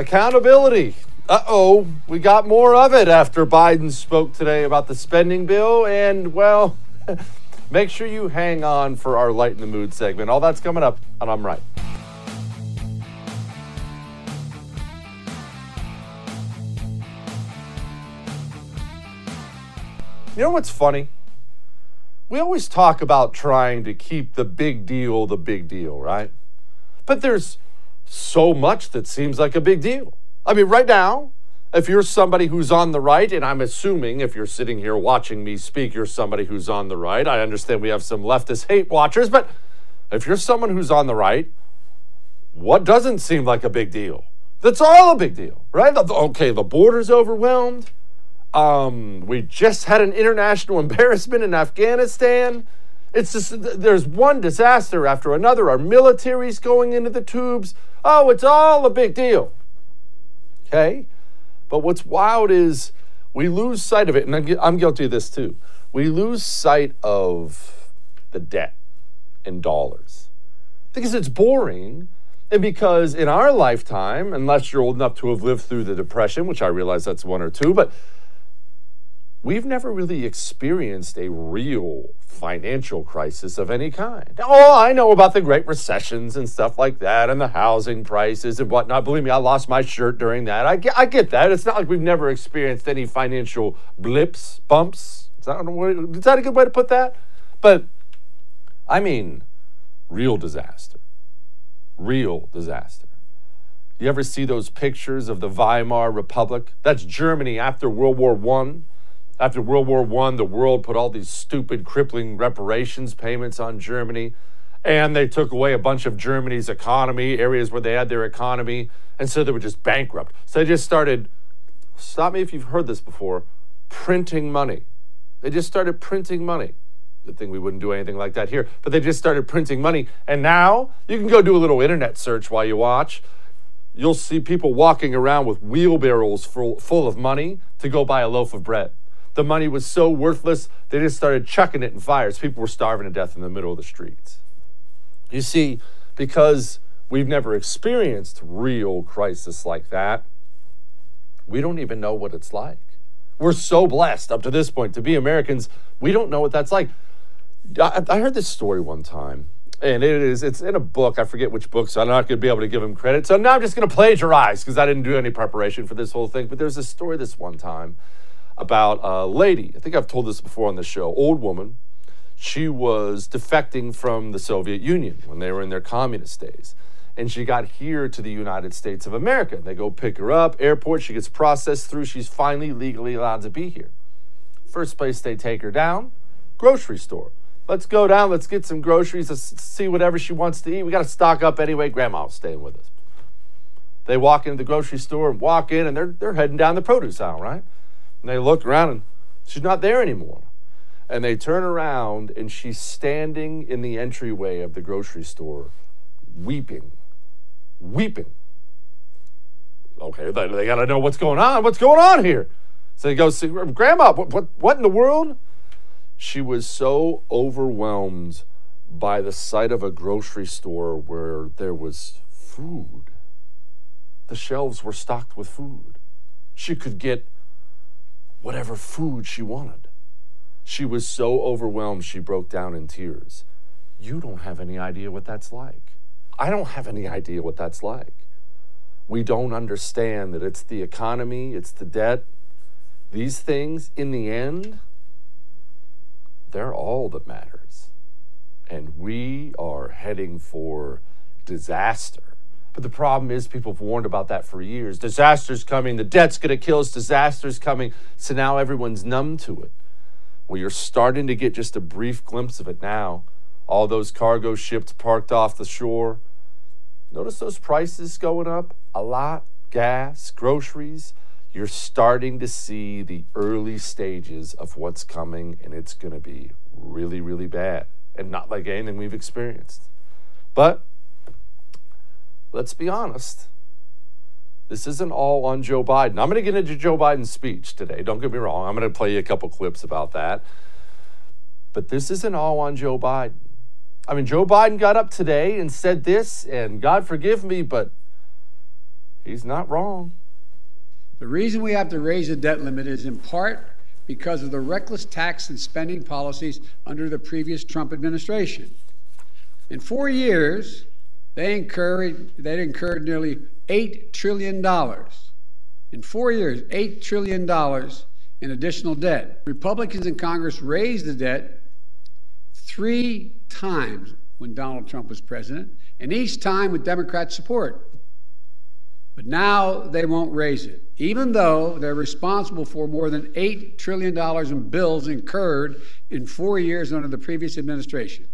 Accountability. Uh oh, we got more of it after Biden spoke today about the spending bill. And, well, make sure you hang on for our Lighten the Mood segment. All that's coming up, and I'm right. You know what's funny? We always talk about trying to keep the big deal the big deal, right? But there's so much that seems like a big deal. I mean, right now, if you're somebody who's on the right, and I'm assuming if you're sitting here watching me speak, you're somebody who's on the right. I understand we have some leftist hate watchers, but if you're someone who's on the right, what doesn't seem like a big deal? That's all a big deal, right? Okay, the border's overwhelmed. Um, we just had an international embarrassment in Afghanistan. It's just, there's one disaster after another. Our military's going into the tubes. Oh, it's all a big deal. Okay? But what's wild is we lose sight of it, and I'm guilty of this too. We lose sight of the debt in dollars because it's boring. And because in our lifetime, unless you're old enough to have lived through the Depression, which I realize that's one or two, but we've never really experienced a real financial crisis of any kind. Oh, I know about the Great Recessions and stuff like that, and the housing prices and whatnot. Believe me, I lost my shirt during that. I get, I get that. It's not like we've never experienced any financial blips, bumps. Is that, is that a good way to put that? But I mean, real disaster. Real disaster. You ever see those pictures of the Weimar Republic? That's Germany after World War One after World War I, the world put all these stupid, crippling reparations payments on Germany, and they took away a bunch of Germany's economy, areas where they had their economy, and so they were just bankrupt. So they just started, stop me if you've heard this before, printing money. They just started printing money. Good thing we wouldn't do anything like that here, but they just started printing money. And now you can go do a little internet search while you watch. You'll see people walking around with wheelbarrows full, full of money to go buy a loaf of bread. The money was so worthless, they just started chucking it in fires. People were starving to death in the middle of the streets. You see, because we've never experienced real crisis like that, we don't even know what it's like. We're so blessed up to this point to be Americans. We don't know what that's like. I, heard this story one time, and it is it's in a book. I forget which book, so I'm not going to be able to give him credit. So now I'm just going to plagiarize because I didn't do any preparation for this whole thing. But there's a story this one time about a lady. I think I've told this before on the show. Old woman. She was defecting from the Soviet Union when they were in their communist days. And she got here to the United States of America. They go pick her up, airport, she gets processed through. She's finally legally allowed to be here. First place they take her down, grocery store. Let's go down, let's get some groceries, let's see whatever she wants to eat. We got to stock up anyway. Grandma's staying with us. They walk into the grocery store and walk in, and they're, they're heading down the produce aisle, right? And they look around and she's not there anymore. And they turn around and she's standing in the entryway of the grocery store, weeping, weeping. Okay, they, they got to know what's going on. What's going on here? So they go see Grandma. What, what, what in the world? She was so overwhelmed by the sight of a grocery store where there was food. The shelves were stocked with food. She could get whatever food she wanted. She was so overwhelmed, she broke down in tears. You don't have any idea what that's like. I don't have any idea what that's like. We don't understand that it's the economy, it's the debt. These things, in the end, they're all that matters. And we are heading for disaster. But the problem is, people have warned about that for years. Disaster's coming, the debt's going to kill us, disaster's coming. So now everyone's numb to it. Well, you're starting to get just a brief glimpse of it now. All those cargo ships parked off the shore. Notice those prices going up a lot gas, groceries. You're starting to see the early stages of what's coming, and it's going to be really, really bad and not like anything we've experienced. But let's be honest. This isn't all on Joe Biden. I'm going to get into Joe Biden's speech today. Don't get me wrong. I'm going to play you a couple clips about that. But this isn't all on Joe Biden. I mean, Joe Biden got up today and said this, and God forgive me, but He's not wrong. The reason we have to raise the debt limit is in part because of the reckless tax and spending policies under the previous Trump administration. In four years, they incurred, they incurred nearly $8 trillion. In four years, $8 trillion in additional debt. Republicans in Congress raised the debt three times when Donald Trump was president, and each time with Democrat support. But now they won't raise it, even though they're responsible for more than $8 trillion in bills incurred in four years under the previous administration.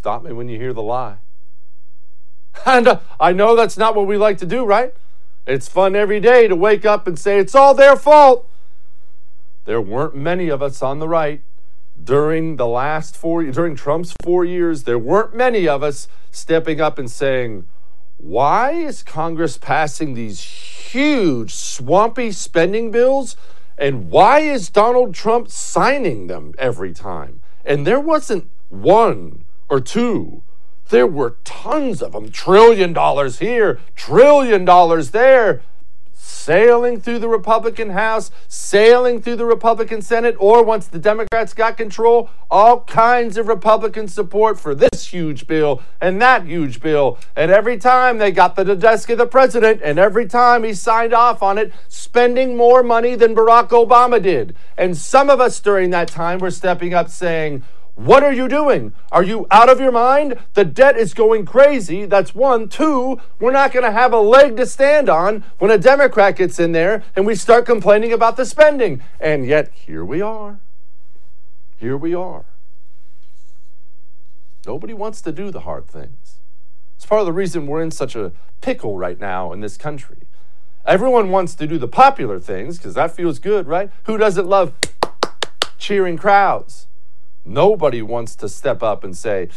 Stop me when you hear the lie. And uh, I know that's not what we like to do, right? It's fun every day to wake up and say it's all their fault. There weren't many of us on the right during the last four during Trump's 4 years, there weren't many of us stepping up and saying, "Why is Congress passing these huge swampy spending bills and why is Donald Trump signing them every time?" And there wasn't one or two there were tons of them, trillion dollars here, trillion dollars there, sailing through the Republican House, sailing through the Republican Senate, or once the Democrats got control, all kinds of Republican support for this huge bill and that huge bill. And every time they got to the desk of the president, and every time he signed off on it, spending more money than Barack Obama did. And some of us during that time were stepping up saying, what are you doing? Are you out of your mind? The debt is going crazy. That's one. Two, we're not going to have a leg to stand on when a Democrat gets in there and we start complaining about the spending. And yet, here we are. Here we are. Nobody wants to do the hard things. It's part of the reason we're in such a pickle right now in this country. Everyone wants to do the popular things because that feels good, right? Who doesn't love cheering crowds? Nobody wants to step up and say,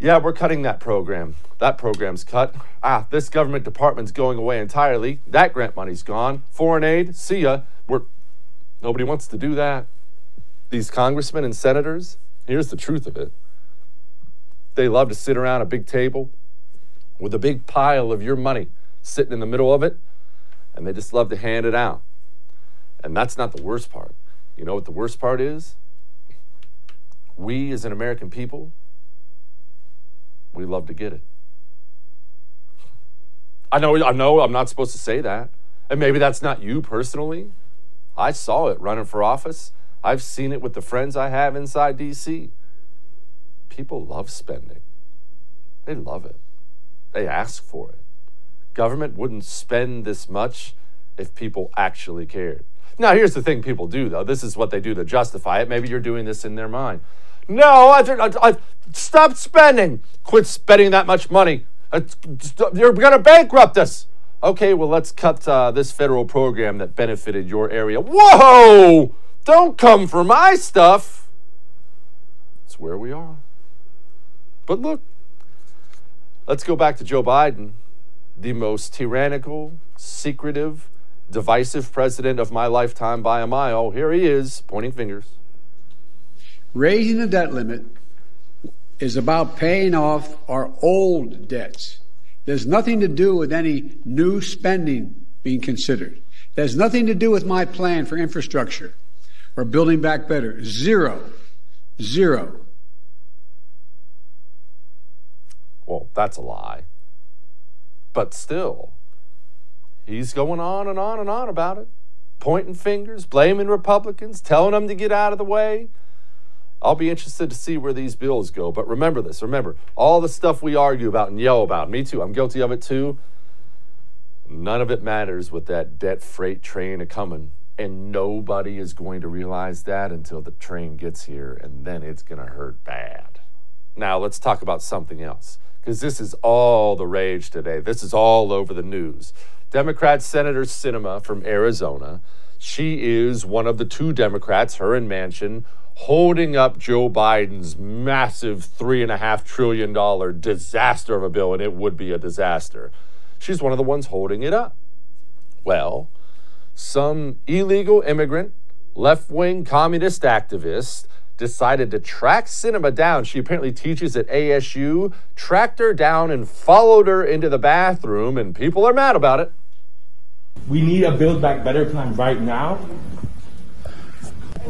yeah, we're cutting that program. That program's cut. Ah, this government department's going away entirely. That grant money's gone. Foreign aid, see ya. We're nobody wants to do that. These congressmen and senators, here's the truth of it. They love to sit around a big table with a big pile of your money sitting in the middle of it, and they just love to hand it out. And that's not the worst part. You know what the worst part is? We as an American people, we love to get it. I know, I know I'm not supposed to say that. And maybe that's not you personally. I saw it running for office. I've seen it with the friends I have inside DC. People love spending. They love it. They ask for it. Government wouldn't spend this much if people actually cared. Now, here's the thing people do, though. This is what they do to justify it. Maybe you're doing this in their mind. No, I, I, I, stop spending. Quit spending that much money. You're going to bankrupt us. Okay, well, let's cut uh, this federal program that benefited your area. Whoa! Don't come for my stuff. It's where we are. But look, let's go back to Joe Biden, the most tyrannical, secretive, divisive president of my lifetime by a mile. Here he is, pointing fingers. Raising the debt limit is about paying off our old debts. There's nothing to do with any new spending being considered. There's nothing to do with my plan for infrastructure or building back better. Zero. Zero. Well, that's a lie. But still, he's going on and on and on about it, pointing fingers, blaming Republicans, telling them to get out of the way. I'll be interested to see where these bills go. But remember this remember, all the stuff we argue about and yell about, me too, I'm guilty of it too. None of it matters with that debt freight train a coming. And nobody is going to realize that until the train gets here, and then it's going to hurt bad. Now, let's talk about something else, because this is all the rage today. This is all over the news. Democrat Senator Sinema from Arizona, she is one of the two Democrats, her and Manchin, holding up Joe Biden's massive $3.5 trillion disaster of a bill, and it would be a disaster. She's one of the ones holding it up. Well, some illegal immigrant, left wing communist activist decided to track Sinema down. She apparently teaches at ASU, tracked her down and followed her into the bathroom, and people are mad about it. We need a Build Back Better plan right now.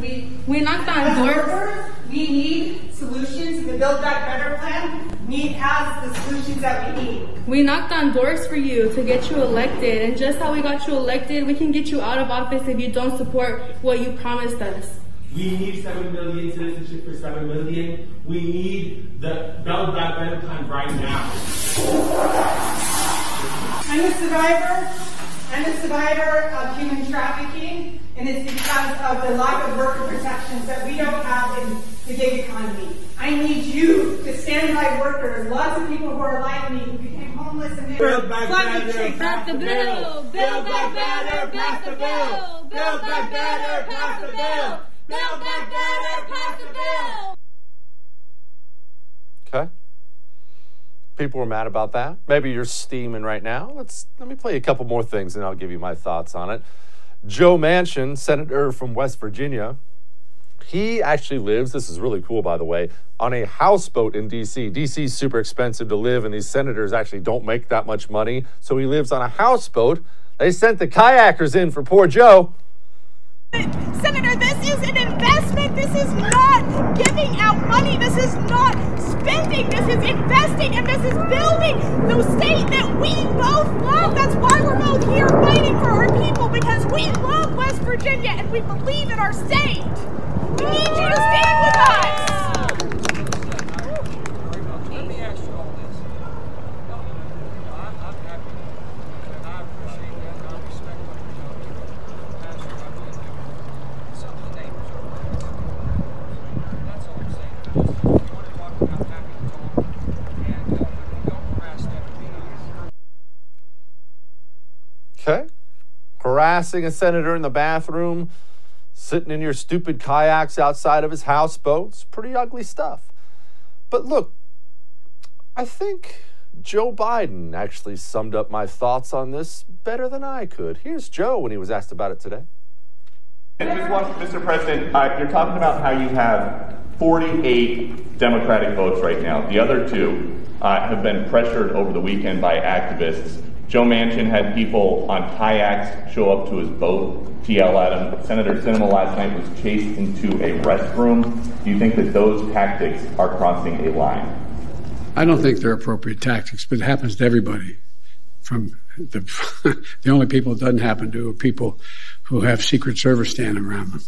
We, we knocked on doors. We need solutions. The Build Back Better plan need has the solutions that we need. We knocked on doors for you to get you elected, and just how we got you elected, we can get you out of office if you don't support what you promised us. We need 7 million citizenship for 7 million. We need the Build Back Better plan right now. I'm a survivor. I'm a survivor of human trafficking, and it's because of the lack of worker protections that we don't have in the gig economy. I need you to stand by workers, lots of people who are like me, who became homeless and they Build back better, Pass the bill. Build back better. Pass the bill. Build back better. Pass the bill. Build back better. Pass the bill. Okay. People were mad about that. Maybe you're steaming right now. Let's let me play a couple more things and I'll give you my thoughts on it. Joe Manchin, senator from West Virginia, he actually lives, this is really cool by the way, on a houseboat in DC. DC is super expensive to live and these senators actually don't make that much money, so he lives on a houseboat. They sent the kayakers in for poor Joe. Senator, this is an investment. This is not giving out money. This is not spending. This is investing and this is building the state that we both love. That's why we're both here fighting for our people because we love West Virginia and we believe in our state. We need you to stand with us. Let me ask you all this. I'm, I'm happy, and I appreciate that, and I respect what you're doing. Pastor, I've been doing some of the neighbors are right. That's all I'm saying. Just, if you want to talk about happy to talk, and, uh, but don't harass them, be nice. Okay. Harassing a senator in the bathroom, sitting in your stupid kayaks outside of his houseboats. Pretty ugly stuff. But look, I think Joe Biden actually summed up my thoughts on this better than I could. Here's Joe when he was asked about it today. And just watch, Mr. President, uh, you're talking about how you have 48 Democratic votes right now. The other two uh, have been pressured over the weekend by activists. Joe Manchin had people on kayaks show up to his boat to yell at him. Senator Sinema last night was chased into a restroom. Do you think that those tactics are crossing a line? I don't think they're appropriate tactics, but it happens to everybody. From the, the only people it doesn't happen to are people who have Secret Service standing around them.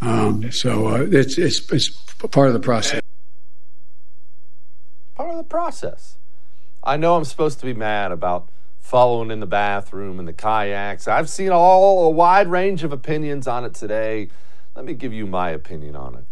Um, so uh, it's, it's, it's part of the process. part of the process. I know I'm supposed to be mad about following in the bathroom and the kayaks. I've seen all a wide range of opinions on it today. Let me give you my opinion on it.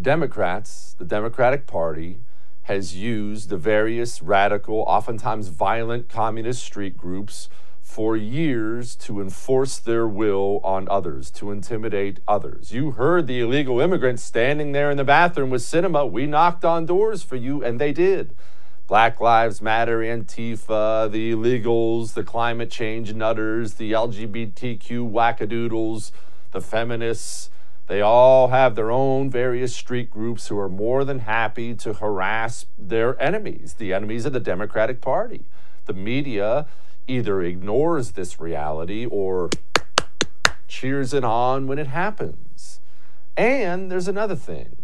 Democrats, the Democratic Party, has used the various radical, oftentimes violent communist street groups for years to enforce their will on others, to intimidate others. You heard the illegal immigrants standing there in the bathroom with Sinema. We knocked on doors for you, and they did. Black Lives Matter, Antifa, the illegals, the climate change nutters, the LGBTQ wackadoodles, the feminists, they all have their own various street groups who are more than happy to harass their enemies, the enemies of the Democratic Party. The media either ignores this reality or cheers it on when it happens. And there's another thing.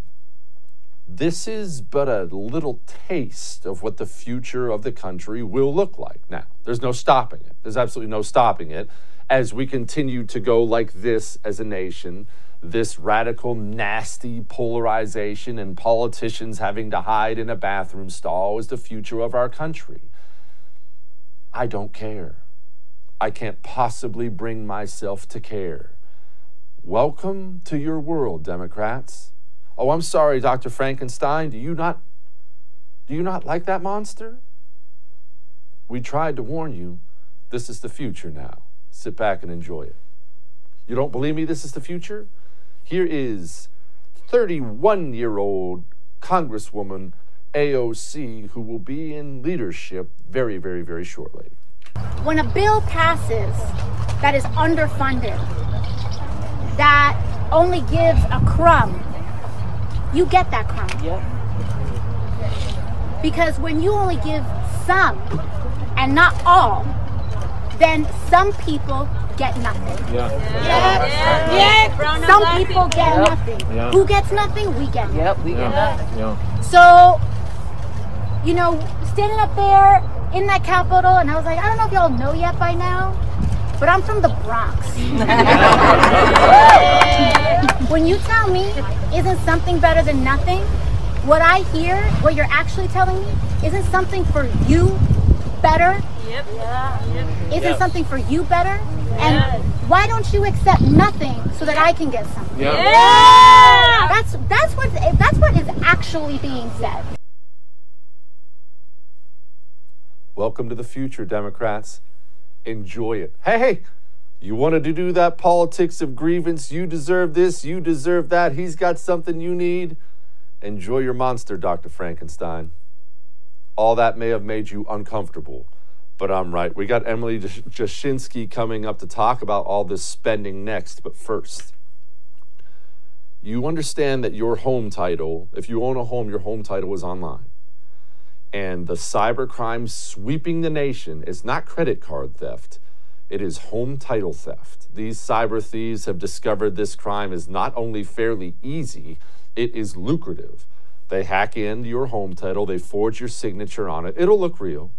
This is but a little taste of what the future of the country will look like. Now, there's no stopping it. There's absolutely no stopping it as we continue to go like this as a nation this radical, nasty polarization and politicians having to hide in a bathroom stall is the future of our country. I don't care. I can't possibly bring myself to care. Welcome to your world, Democrats. Oh, I'm sorry, Dr. Frankenstein. Do you not do you not like that monster? We tried to warn you. This is the future now. Sit back and enjoy it. You don't believe me this is the future? Here is 31 year old Congresswoman AOC who will be in leadership very, very, very shortly. when a bill passes that is underfunded, that only gives a crumb you get that crime. Yep. Because when you only give some and not all, then some people get nothing. Yeah. Yeah. yeah. Some people get Yep. nothing. Yeah. Who gets nothing? We get nothing. Yep. We get nothing. Yeah. So, you know, standing up there in that Capitol, and I was like, I don't know if y'all know yet by now, but I'm from the Bronx. when you tell me, isn't something better than nothing? What I hear, what you're actually telling me, isn't something for you better? Yep. Yeah. Isn't Yes. something for you better? And why don't you accept nothing so that I can get something? Yeah. That's that's what that's what is actually being said. Welcome to the future, Democrats. Enjoy it. Hey, hey, you wanted to do that politics of grievance? You deserve this, you deserve that. He's got something you need. Enjoy your monster, Dr. Frankenstein. All that may have made you uncomfortable, but I'm right. We got Emily Jashinsky coming up to talk about all this spending next, but first, you understand that your home title, if you own a home, your home title is online and the cybercrime sweeping the nation is not credit card theft, it is home title theft. These cyber thieves have discovered this crime is not only fairly easy, it is lucrative. They hack into your home title, they forge your signature on it, it'll look real.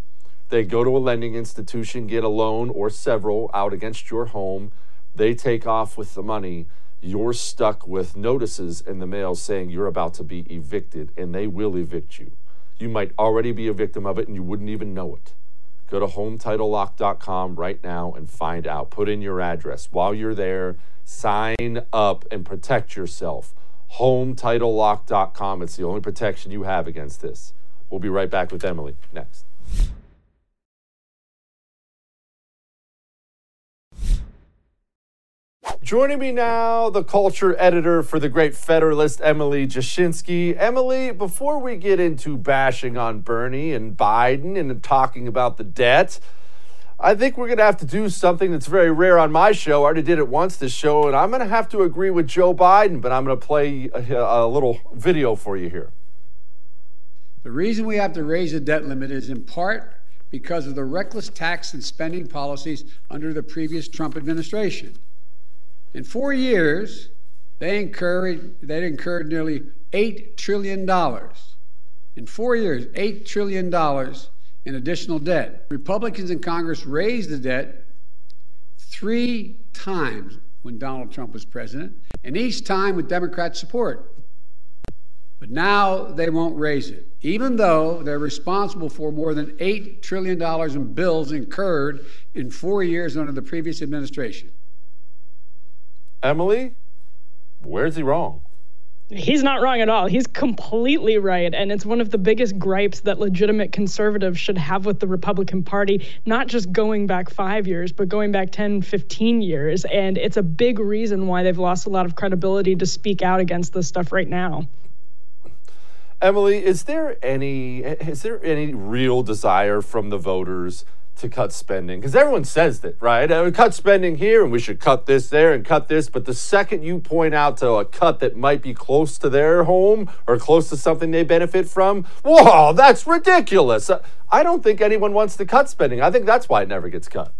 They go to a lending institution, get a loan or several out against your home, they take off with the money. You're stuck with notices in the mail saying you're about to be evicted, and they will evict you. You might already be a victim of it and you wouldn't even know it. Go to hometitlelock.com right now and find out. Put in your address. While you're there, sign up and protect yourself. Hometitlelock.com. It's the only protection you have against this. We'll be right back with Emily next. Joining me now, the culture editor for the Great Federalist, Emily Jashinsky. Emily, before we get into bashing on Bernie and Biden and talking about the debt, I think we're going to have to do something that's very rare on my show. I already did it once this show, and I'm going to have to agree with Joe Biden, but I'm going to play a, a little video for you here. The reason we have to raise the debt limit is in part because of the reckless tax and spending policies under the previous Trump administration. In four years, they incurred, they incurred nearly $8 trillion. In four years, $8 trillion in additional debt. Republicans in Congress raised the debt three times when Donald Trump was president, and each time with Democrat support. But now they won't raise it, even though they're responsible for more than $8 trillion in bills incurred in four years under the previous administration. Emily, where's he wrong? He's not wrong at all. He's completely right. And it's one of the biggest gripes that legitimate conservatives should have with the Republican Party, not just going back five years, but going back 10, 15 years. And it's a big reason why they've lost a lot of credibility to speak out against this stuff right now. Emily, is there any is there any real desire from the voters to cut spending? Because everyone says that, right? Uh, cut spending here, and we should cut this there and cut this. But the second you point out to a cut that might be close to their home or close to something they benefit from, whoa, that's ridiculous. Uh, I don't think anyone wants to cut spending. I think that's why it never gets cut.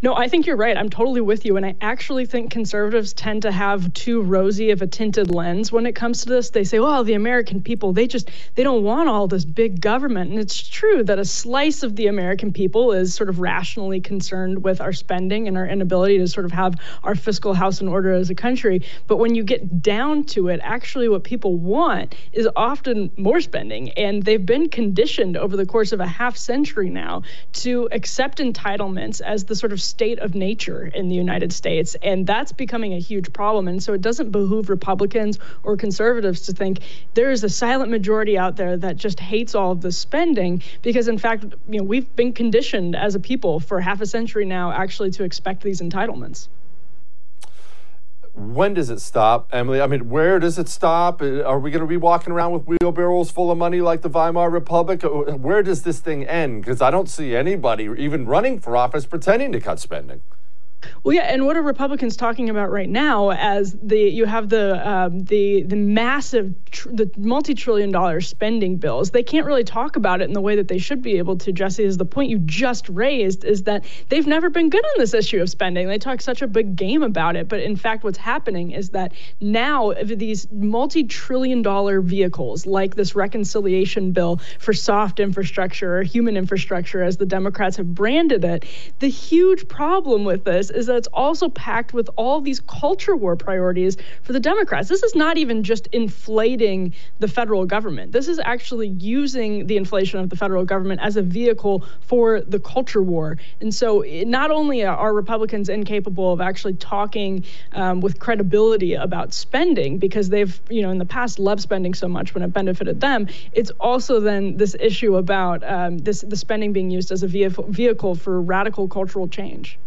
No, I think you're right. I'm totally with you. And I actually think conservatives tend to have too rosy of a tinted lens when it comes to this. They say, well, the American people, they just, they don't want all this big government. And it's true that a slice of the American people is sort of rationally concerned with our spending and our inability to sort of have our fiscal house in order as a country. But when you get down to it, actually what people want is often more spending. And they've been conditioned over the course of a half century now to accept entitlements as the sort of state of nature in the United States. And that's becoming a huge problem. And so it doesn't behoove Republicans or conservatives to think there is a silent majority out there that just hates all of the spending because in fact, you know, we've been conditioned as a people for half a century now actually to expect these entitlements. When does it stop, Emily? I mean, where does it stop? Uh, Are we going to be walking around with wheelbarrows full of money like the Weimar Republic? Uh, Where does this thing end? Because I don't see anybody even running for office pretending to cut spending. Well, yeah, and what are Republicans talking about right now? As the you have the um, the the massive tr- the multi-trillion dollar spending bills, they can't really talk about it in the way that they should be able to. Jesse, is the point you just raised is that they've never been good on this issue of spending. They talk such a big game about it, but in fact, what's happening is that now these multi-trillion dollar vehicles, like this reconciliation bill for soft infrastructure or human infrastructure, as the Democrats have branded it, the huge problem with this is that it's also packed with all these culture war priorities for the Democrats. This is not even just inflating the federal government. This is actually using the inflation of the federal government as a vehicle for the culture war. And so not only are Republicans incapable of actually talking um, with credibility about spending because they've, you know, in the past loved spending so much when it benefited them, it's also then this issue about um, this the spending being used as a vehicle for radical cultural change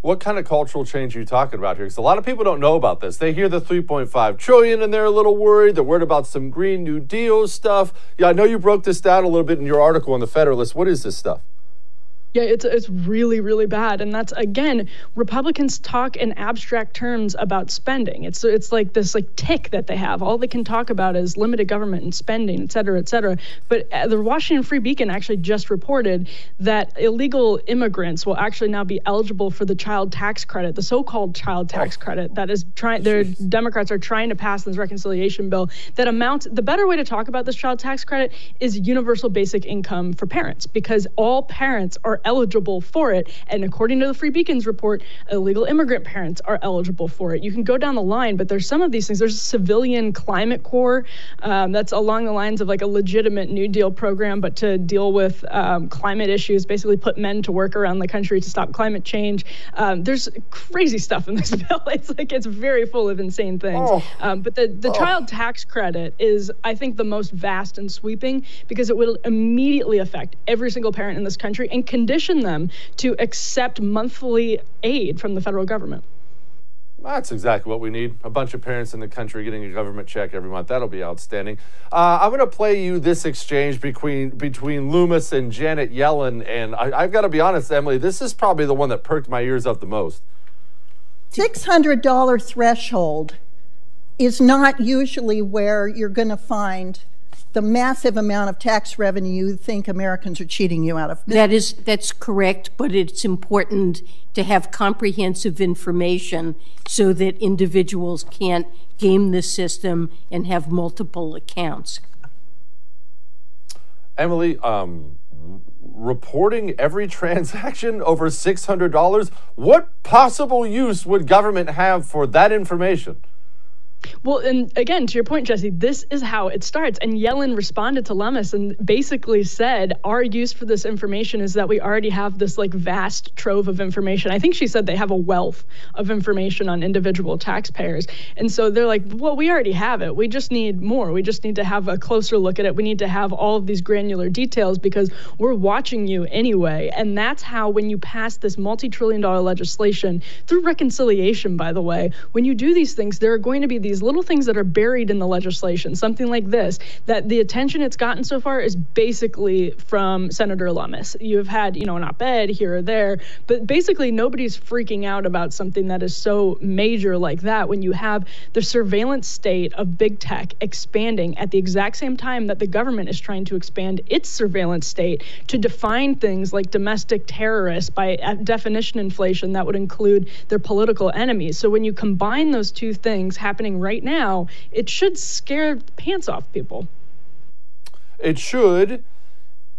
what kind of cultural change are you talking about here? Because a lot of people don't know about this. They hear the 3.5 trillion and they're a little worried. They're worried about some Green New Deal stuff. Yeah, I know you broke this down a little bit in your article on the Federalist. What is this stuff? Yeah, it's it's really really bad, and that's again Republicans talk in abstract terms about spending. It's it's like this like tick that they have. All they can talk about is limited government and spending, et cetera, et cetera. But uh, the Washington Free Beacon actually just reported that illegal immigrants will actually now be eligible for the child tax credit, the so-called child tax oh. credit that is trying. Their Democrats are trying to pass this reconciliation bill that amounts. The better way to talk about this child tax credit is universal basic income for parents because all parents are eligible for it. And according to the Free Beacons report, illegal immigrant parents are eligible for it. You can go down the line, but there's some of these things. There's a civilian climate corps um, that's along the lines of like a legitimate New Deal program, but to deal with um, climate issues, basically put men to work around the country to stop climate change. Um, there's crazy stuff in this bill. It's like it's very full of insane things. Oh. Um, but the, the oh. child tax credit is, I think, the most vast and sweeping because it will immediately affect every single parent in this country and condition condition them to accept monthly aid from the federal government. That's exactly what we need. A bunch of parents in the country getting a government check every month. That'll be outstanding. Uh, I'm going to play you this exchange between between Lummis and Janet Yellen, and I, I've got to be honest, Emily, this is probably the one that perked my ears up the most. $600 threshold is not usually where you're going to find the massive amount of tax revenue you think Americans are cheating you out of. That is that's correct, but it's important to have comprehensive information so that individuals can't game the system and have multiple accounts. Emily, um, reporting every transaction over $600, what possible use would government have for that information? Well, and again, to your point, Jesse, this is how it starts. And Yellen responded to Lummis and basically said, Our use for this information is that we already have this like vast trove of information. I think she said they have a wealth of information on individual taxpayers. And so they're like, Well, we already have it. We just need more. We just need to have a closer look at it. We need to have all of these granular details because we're watching you anyway. And that's how, when you pass this multi trillion dollar legislation through reconciliation, by the way, when you do these things, there are going to be these little things that are buried in the legislation, something like this, that the attention it's gotten so far is basically from Senator Lummis. You've had, you know, an op ed here or there, but basically nobody's freaking out about something that is so major like that when you have the surveillance state of big tech expanding at the exact same time that the government is trying to expand its surveillance state to define things like domestic terrorists by uh, definition inflation that would include their political enemies. So when you combine those two things happening right now, it should scare pants off people. It should.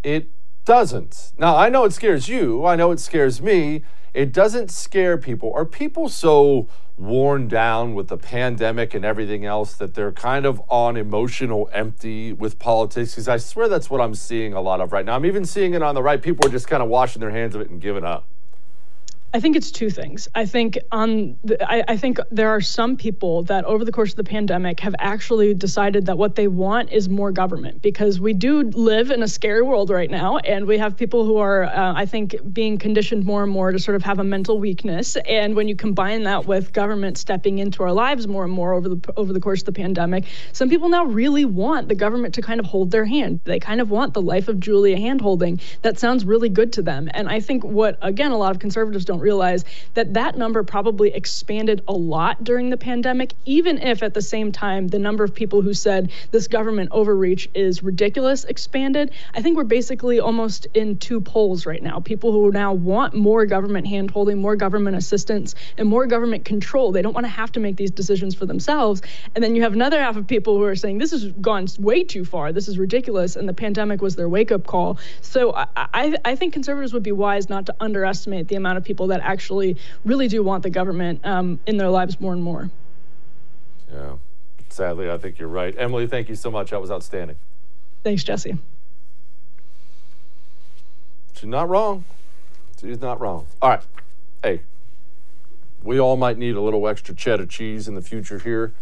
It doesn't. Now, I know it scares you. I know it scares me. It doesn't scare people. Are people so worn down with the pandemic and everything else that they're kind of on emotional empty with politics? Because I swear that's what I'm seeing a lot of right now. I'm even seeing it on the right. People are just kind of washing their hands of it and giving up. I think it's two things. I think on the, I, I, think there are some people that over the course of the pandemic have actually decided that what they want is more government because we do live in a scary world right now, and we have people who are, uh, I think, being conditioned more and more to sort of have a mental weakness. And when you combine that with government stepping into our lives more and more over the over the course of the pandemic, some people now really want the government to kind of hold their hand. They kind of want the life of Julia handholding. That sounds really good to them. And I think what again a lot of conservatives don't don't realize that that number probably expanded a lot during the pandemic, even if at the same time the number of people who said this government overreach is ridiculous expanded. I think we're basically almost in two poles right now. People who now want more government handholding, more government assistance, and more government control. They don't want to have to make these decisions for themselves. And then you have another half of people who are saying this has gone way too far. This is ridiculous. And the pandemic was their wake up call. So I, I, I think conservatives would be wise not to underestimate the amount of people that actually really do want the government um, in their lives more and more. Yeah. Sadly, I think you're right. Emily, thank you so much. That was outstanding. Thanks, Jesse. She's not wrong. She's not wrong. All right. Hey, we all might need a little extra cheddar cheese in the future here.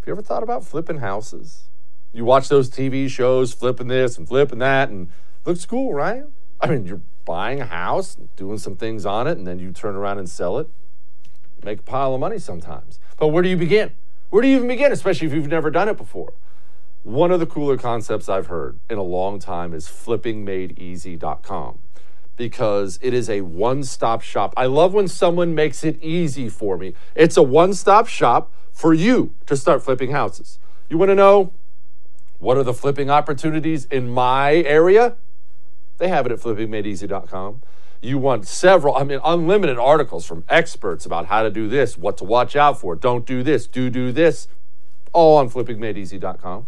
Have you ever thought about flipping houses? You watch those TV shows, flipping this and flipping that, and looks cool, right? I mean, you're buying a house, doing some things on it, and then you turn around and sell it. Make a pile of money sometimes. But where do you begin? Where do you even begin, especially if you've never done it before? One of the cooler concepts I've heard in a long time is flippingmadeeasy.com because it is a one stop shop. I love when someone makes it easy for me. It's a one stop shop for you to start flipping houses. You want to know what are the flipping opportunities in my area? They have it at flippingmadeeasy.com. You want several, I mean, unlimited articles from experts about how to do this, what to watch out for, don't do this, do do this, all on flippingmadeeasy.com.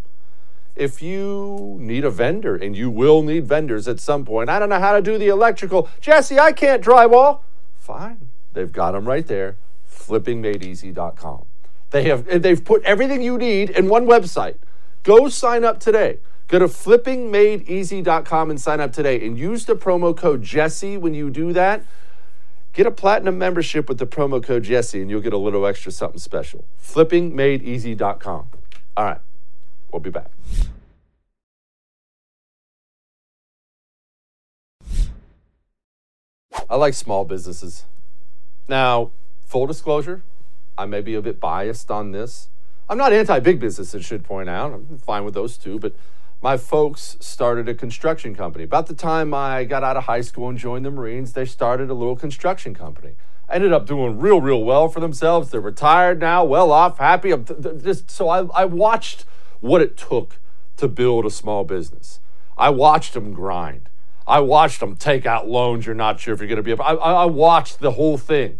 If you need a vendor, and you will need vendors at some point, I don't know how to do the electrical. Jesse, I can't drywall. Fine. They've got them right there. Flippingmadeeasy.com. They have they've put everything you need in one website. Go sign up today. Go to flippingmadeeasy.com and sign up today and use the promo code Jesse when you do that. Get a platinum membership with the promo code Jesse and you'll get a little extra something special. Flippingmadeeasy.com. All right. We'll be back. I like small businesses. Now, full disclosure, I may be a bit biased on this. I'm not anti big business, I should point out. I'm fine with those too, but my folks started a construction company. About the time I got out of high school and joined the Marines, they started a little construction company. Ended up doing real, real well for themselves. They're retired now, well off, happy. Just so I, I watched what it took to build a small business. I watched them grind. I watched them take out loans you're not sure if you're going to be able. I, I watched the whole thing,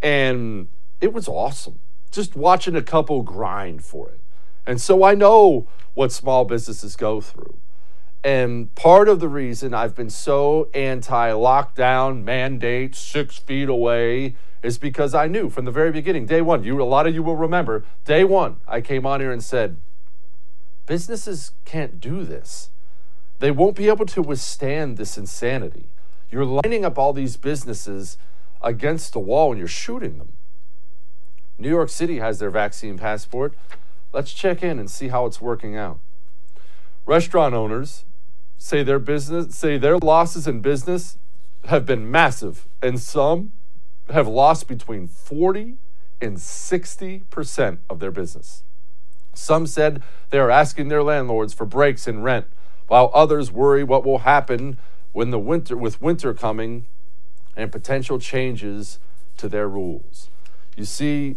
and it was awesome. Just watching a couple grind for it, and so I know what small businesses go through. And part of the reason I've been so anti lockdown mandate, six feet away, is because I knew from the very beginning, day one, you a lot of you will remember, day one, I came on here and said, businesses can't do this. They won't be able to withstand this insanity. You're lining up all these businesses against the wall and you're shooting them. New York City has their vaccine passport. Let's check in and see how it's working out. Restaurant owners say their business say their losses in business have been massive and some have lost between 40 and 60% of their business. Some said they are asking their landlords for breaks in rent, while others worry what will happen when the winter with winter coming and potential changes to their rules. You see,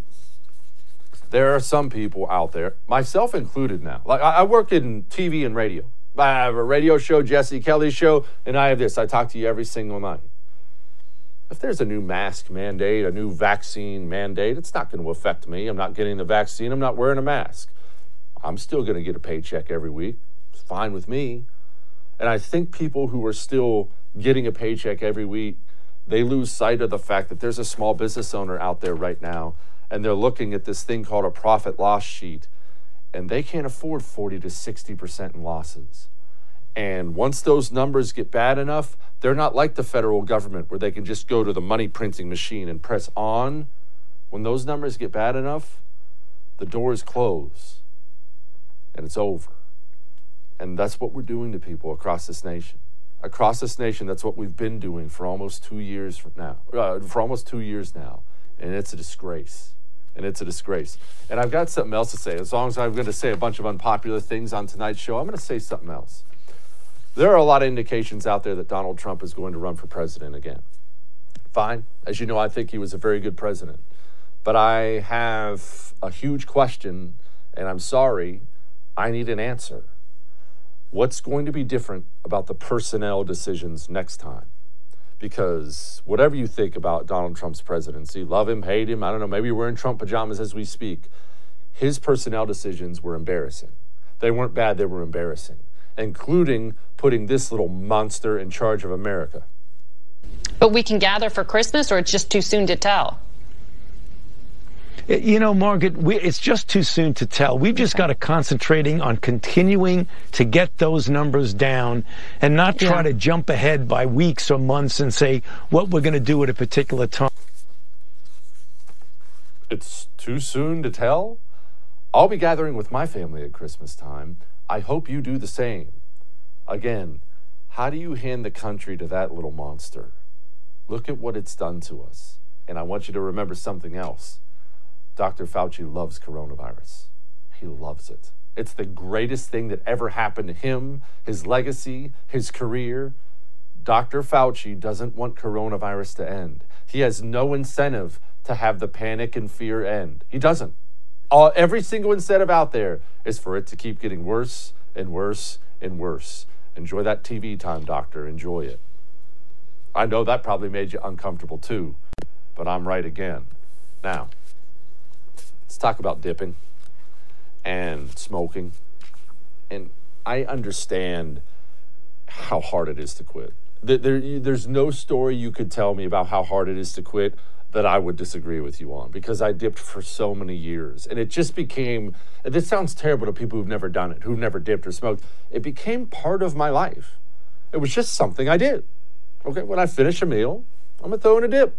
there are some people out there, myself included now. Like I, work in TV and radio. I have a radio show, Jesse Kelly show, and I have this. I talk to you every single night. If there's a new mask mandate, a new vaccine mandate, it's not going to affect me. I'm not getting the vaccine. I'm not wearing a mask. I'm still going to get a paycheck every week. It's fine with me. And I think people who are still getting a paycheck every week, they lose sight of the fact that there's a small business owner out there right now and they're looking at this thing called a profit loss sheet and they can't afford 40 to 60% in losses. And once those numbers get bad enough, they're not like the federal government where they can just go to the money printing machine and press on. When those numbers get bad enough, the doors close and it's over. And that's what we're doing to people across this nation. Across this nation, that's what we've been doing for almost two years from now, uh, for almost two years now, and it's a disgrace and it's a disgrace. And I've got something else to say. As long as I'm going to say a bunch of unpopular things on tonight's show, I'm going to say something else. There are a lot of indications out there that Donald Trump is going to run for president again. fine. As you know, I think he was a very good president. But I have a huge question, and I'm sorry, I need an answer. What's going to be different about the personnel decisions next time? Because whatever you think about Donald Trump's presidency, love him, hate him, I don't know, maybe you're wearing Trump pajamas as we speak, his personnel decisions were embarrassing. They weren't bad, they were embarrassing, including putting this little monster in charge of America. But we can gather for Christmas, or it's just too soon to tell? You know, Margaret, we, it's just too soon to tell. We've just got to concentrating on continuing to get those numbers down and not try Yeah. to jump ahead by weeks or months and say what we're going to do at a particular time. It's too soon to tell? I'll be gathering with my family at Christmas time. I hope you do the same. Again, how do you hand the country to that little monster? Look at what it's done to us. And I want you to remember something else. Dr. Fauci loves coronavirus. He loves it. It's the greatest thing that ever happened to him, his legacy, his career. Dr. Fauci doesn't want coronavirus to end. He has no incentive to have the panic and fear end. He doesn't. All, every single incentive out there is for it to keep getting worse and worse and worse. Enjoy that TV time, doctor. Enjoy it. I know that probably made you uncomfortable too, but I'm right again. Now, let's talk about dipping and smoking. And I understand how hard it is to quit. There, there, there's no story you could tell me about how hard it is to quit that I would disagree with you on because I dipped for so many years. And it just became, this sounds terrible to people who've never done it, who've never dipped or smoked. It became part of my life. It was just something I did. Okay, when I finish a meal, I'm gonna throw in a dip.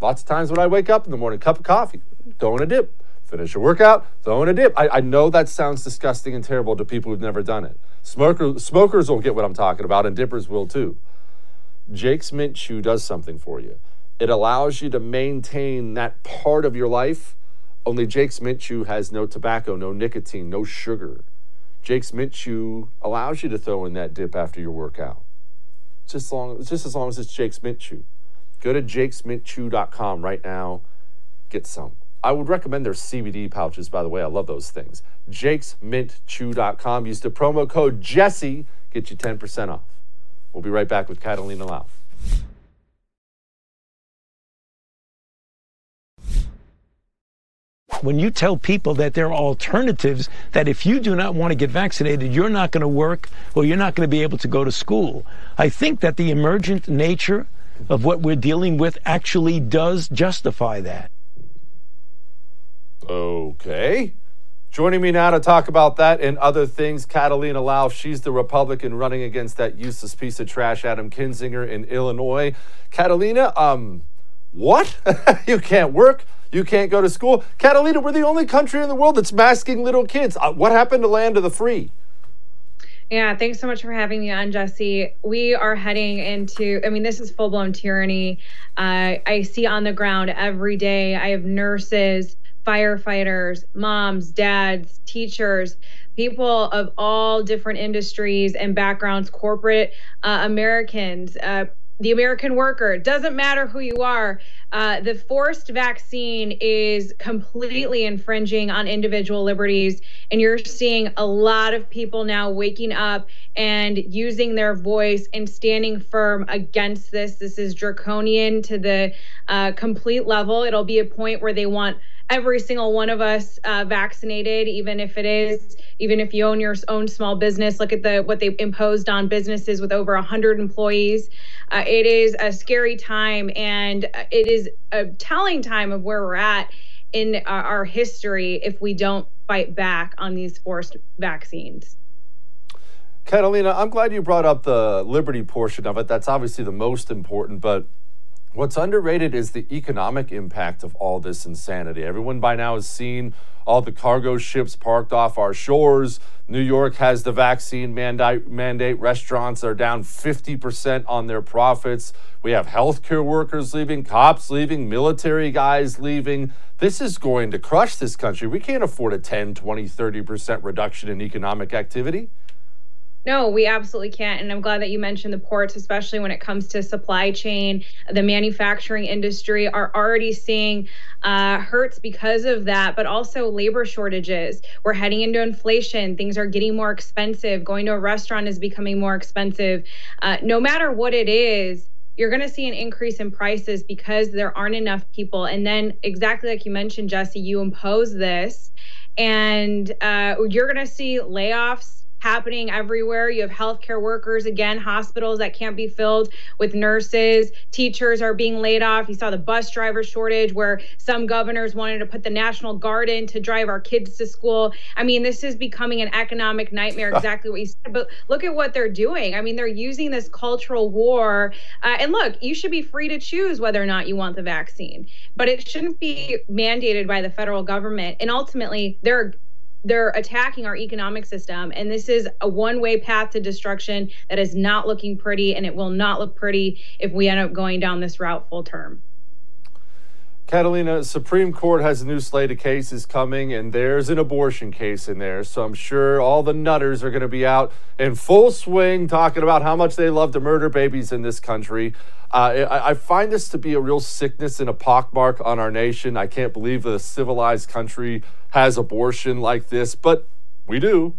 Lots of times when I wake up in the morning, cup of coffee, throw in a dip. Finish your workout, throw in a dip. I, I know that sounds disgusting and terrible to people who've never done it. Smoker, smokers will get what I'm talking about, and dippers will too. Jake's Mint Chew does something for you. It allows you to maintain that part of your life. Only Jake's Mint Chew has no tobacco, no nicotine, no sugar. Jake's Mint Chew allows you to throw in that dip after your workout. Just, long, just as long as it's Jake's Mint Chew. Go to jakesmintchew.com right now. Get some. I would recommend their CBD pouches, by the way. I love those things. jakesmintchew.com. Use the promo code Jesse. Get you 10% off. We'll be right back with Catalina Lauf. When you tell people that there are alternatives, that if you do not want to get vaccinated, you're not going to work or you're not going to be able to go to school. I think that the emergent nature of what we're dealing with actually does justify that. Okay. Joining me now to talk about that and other things, Catalina Lauf. She's the Republican running against that useless piece of trash, Adam Kinzinger in Illinois. Catalina, um, what? you can't work. You can't go to school. Catalina, we're the only country in the world that's masking little kids. Uh, what happened to land of the free? Yeah, thanks so much for having me on, Jesse. We are heading into, I mean, this is full blown tyranny. Uh, I see on the ground every day, I have nurses, firefighters, moms, dads, teachers, people of all different industries and backgrounds, corporate uh, Americans, uh, the American worker. Doesn't matter who you are. Uh, the forced vaccine is completely infringing on individual liberties. And you're seeing a lot of people now waking up and using their voice and standing firm against this. This is draconian to the uh, complete level. It'll be a point where they want every single one of us uh, vaccinated, even if it is, even if you own your own small business. Look at the what they imposed on businesses with over 100 employees. Uh, it is a scary time, and uh, it is a telling time of where we're at in our, our history if we don't fight back on these forced vaccines. Catalina, I'm glad you brought up the liberty portion of it. That's obviously the most important, but what's underrated is the economic impact of all this insanity. Everyone by now has seen all the cargo ships parked off our shores. New York has the vaccine mandate. mandate. Restaurants are down 50% on their profits. We have healthcare workers leaving, cops leaving, military guys leaving. This is going to crush this country. We can't afford a 10, 20, 30% reduction in economic activity. No, we absolutely can't. And I'm glad that you mentioned the ports, especially when it comes to supply chain. The manufacturing industry are already seeing uh, hurts because of that, but also labor shortages. We're heading into inflation. Things are getting more expensive. Going to a restaurant is becoming more expensive. Uh, no matter what it is, you're going to see an increase in prices because there aren't enough people. And then, exactly like you mentioned, Jesse, you impose this, and uh, you're going to see layoffs happening everywhere. You have healthcare workers, again, hospitals that can't be filled with nurses. Teachers are being laid off. You saw the bus driver shortage where some governors wanted to put the National Guard in to drive our kids to school. I mean, this is becoming an economic nightmare, exactly what you said. But look at what they're doing. I mean, they're using this cultural war. Uh, and look, you should be free to choose whether or not you want the vaccine, but it shouldn't be mandated by the federal government. And ultimately, they're they're attacking our economic system and this is a one-way path to destruction that is not looking pretty and it will not look pretty if we end up going down this route full term Catalina, Supreme Court has a new slate of cases coming, and there's an abortion case in there. So I'm sure all the nutters are going to be out in full swing talking about how much they love to murder babies in this country. Uh, I, I, find this to be a real sickness and a pockmark on our nation. I can't believe a civilized country has abortion like this, but we do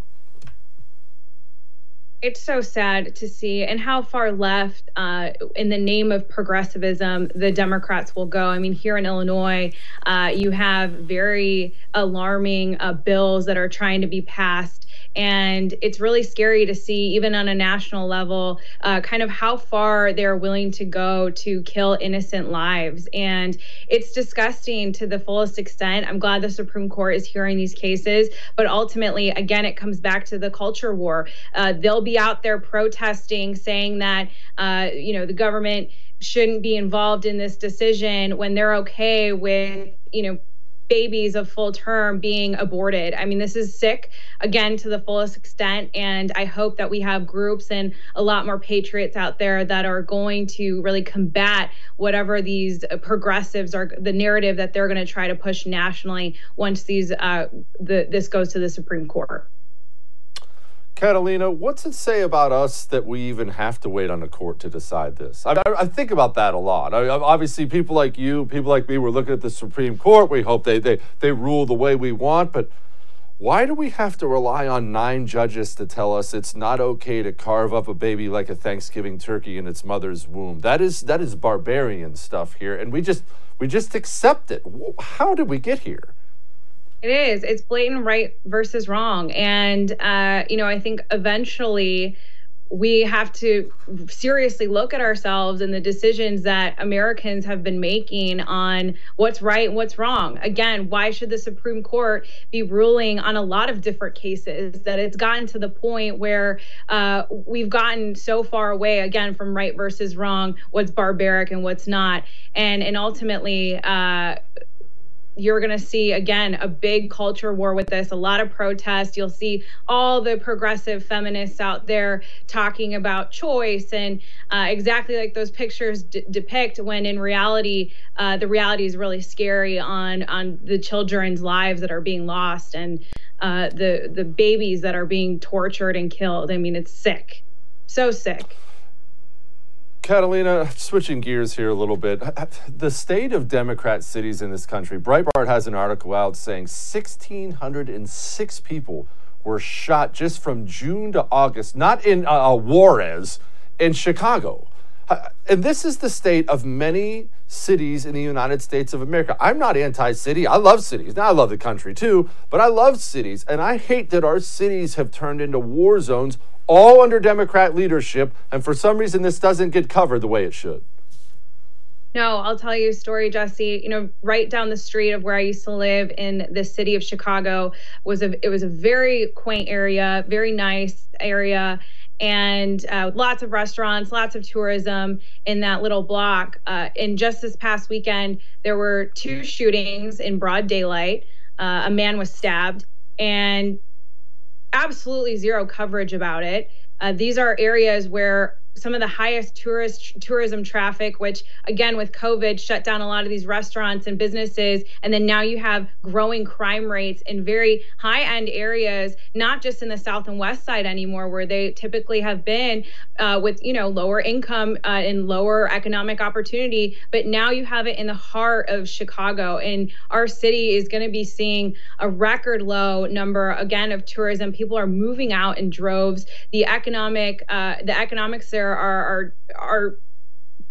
it's so sad to see and how far left uh, in the name of progressivism the democrats will go i mean here in illinois uh, you have very alarming uh, bills that are trying to be passed and it's really scary to see, even on a national level, uh, kind of how far they're willing to go to kill innocent lives. And it's disgusting to the fullest extent. I'm glad the Supreme Court is hearing these cases. But ultimately, again, it comes back to the culture war. Uh, they'll be out there protesting, saying that, uh, you know, the government shouldn't be involved in this decision when they're okay with, you know, babies of full term being aborted. I mean, this is sick, again, to the fullest extent. And I hope that we have groups and a lot more patriots out there that are going to really combat whatever these progressives are, the narrative that they're going to try to push nationally once these uh, the, this goes to the Supreme Court. Catalina, what's it say about us that we even have to wait on a court to decide this? I, I, I think about that a lot. I, obviously, people like you, people like me, we're looking at the Supreme Court. We hope they, they, they rule the way we want, but why do we have to rely on nine judges to tell us it's not okay to carve up a baby like a Thanksgiving turkey in its mother's womb? That is that is barbarian stuff here, and we just we just accept it. How did we get here? It is. It's blatant right versus wrong. And, uh, you know, I think eventually we have to seriously look at ourselves and the decisions that Americans have been making on what's right and what's wrong. Again, why should the Supreme Court be ruling on a lot of different cases that it's gotten to the point where uh, we've gotten so far away again from right versus wrong, what's barbaric and what's not, and and ultimately. Uh, you're going to see again a big culture war with this a lot of protests. You'll see all the progressive feminists out there talking about choice and uh, exactly like those pictures depict when in reality uh, the reality is really scary on on the children's lives that are being lost and uh, the the babies that are being tortured and killed. I mean it's sick. So sick Catalina, switching gears here a little bit. The state of Democrat cities in this country, Breitbart has an article out saying 1,606 people were shot just from June to August, not in uh, uh, Juarez, in Chicago. Uh, and this is the state of many cities in the United States of America. I'm not anti city. I love cities. Now, I love the country too, but I love cities. And I hate that our cities have turned into war zones all under Democrat leadership, and for some reason this doesn't get covered the way it should. No, I'll tell you a story, Jesse. You know, right down the street of where I used to live in the city of Chicago was a it was a very quaint area, very nice area, and uh, lots of restaurants, lots of tourism in that little block. Uh, and just this past weekend, there were two shootings in broad daylight. Uh, a man was stabbed, and absolutely zero coverage about it. Uh, these are areas where some of the highest tourist tourism traffic, which again with COVID shut down a lot of these restaurants and businesses. And then now you have growing crime rates in very high end areas, not just in the south and west side anymore, where they typically have been uh, with you know lower income uh, and lower economic opportunity. But now you have it in the heart of Chicago, and our city is going to be seeing a record low number again of tourism. People are moving out in droves. The economic uh, the economics are are are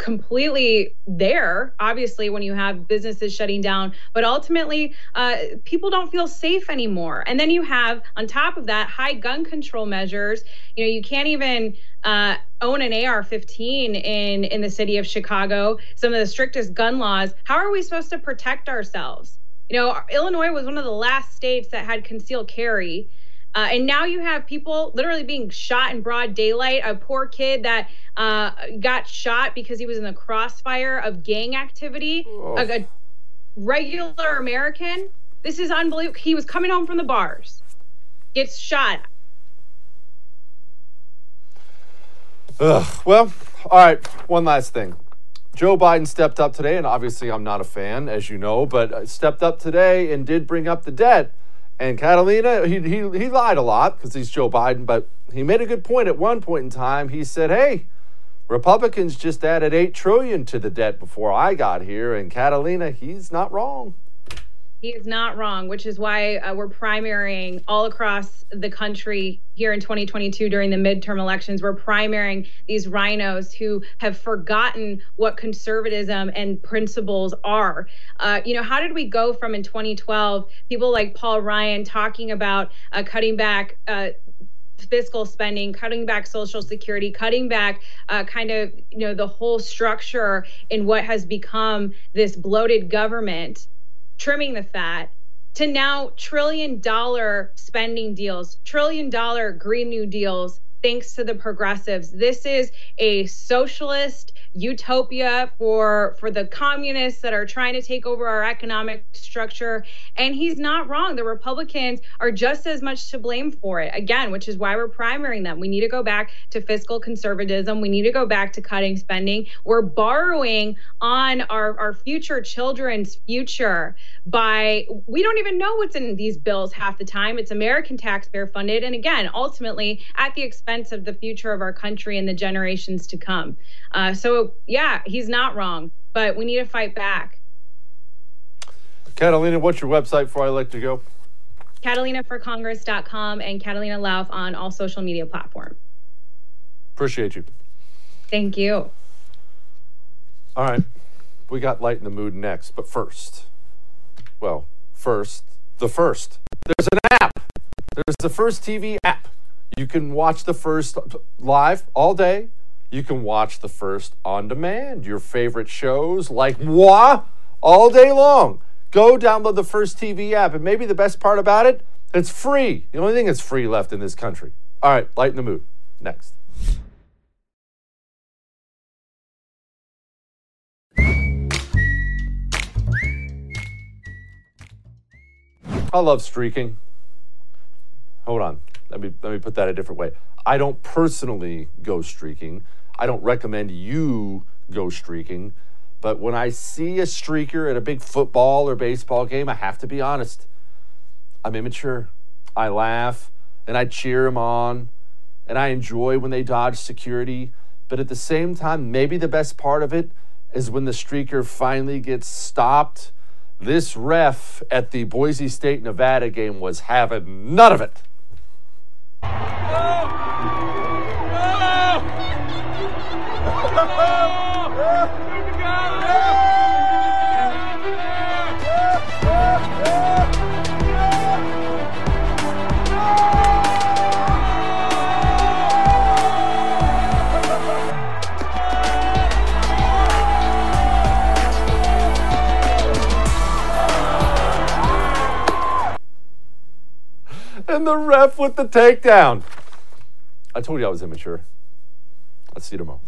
completely there obviously when you have businesses shutting down but ultimately uh, people don't feel safe anymore. And then you have on top of that high gun control measures. You know you can't even uh, own an ar-15 in in the city of chicago some of the strictest gun laws. How are we supposed to protect ourselves? You know illinois was one of the last states that had concealed carry uh, and now you have people literally being shot in broad daylight. A poor kid that uh, got shot because he was in the crossfire of gang activity. Oh. A, a regular American. This is unbelievable. He was coming home from the bars, gets shot. Ugh. Well, all right. One last thing. Joe Biden stepped up today, and obviously I'm not a fan, as you know, but uh, stepped up today and did bring up the debt. And Catalina, he, he, he lied a lot because he's Joe Biden, but he made a good point at one point in time. He said, hey, Republicans just added 8 trillion to the debt before I got here. And Catalina, he's not wrong. He is not wrong, which is why uh, we're primarying all across the country here in 2022 during the midterm elections. We're primarying these RINOs who have forgotten what conservatism and principles are. Uh, you know, how did we go from in 2012 people like Paul Ryan talking about uh, cutting back? Uh, fiscal spending, cutting back Social Security, cutting back uh, kind of you know the whole structure in what has become this bloated government, trimming the fat. To now trillion dollar spending deals, trillion dollar Green New deals, thanks to the progressives. This is a socialist utopia for for the communists that are trying to take over our economic structure. And he's not wrong. The republicans are just as much to blame for it. Again which is why we're primarying them. We need to go back to fiscal conservatism. We need to go back to cutting spending. We're borrowing on our our future children's future by we don't even know what's in these bills half the time. It's american taxpayer funded. And again ultimately at the expense of the future of our country and the generations to come uh, so yeah, he's not wrong, but we need to fight back. Catalina, what's your website before I let you go? CatalinaForCongress.com and Catalina Lauf on all social media platforms. Appreciate you. Thank you. All right. We got Lighten the Mood next, but first, well, first, the first. There's an app. There's the first TV app. You can watch the first live all day. You can watch the first on demand. Your favorite shows like moi all day long. Go download the first TV app. And maybe the best part about it, it's free. The only thing that's free left in this country. All right, Lighten the Mood. Next. I love streaking. Hold on. Let me let me put that a different way. I don't personally go streaking. I don't recommend you go streaking. But when I see a streaker at a big football or baseball game, I have to be honest. I'm immature. I laugh and I cheer them on and I enjoy when they dodge security. But at the same time, maybe the best part of it is when the streaker finally gets stopped. This ref at the Boise State Nevada game was having none of it. Oh! No! And the ref with the takedown. I told you I was immature. Let's see tomorrow.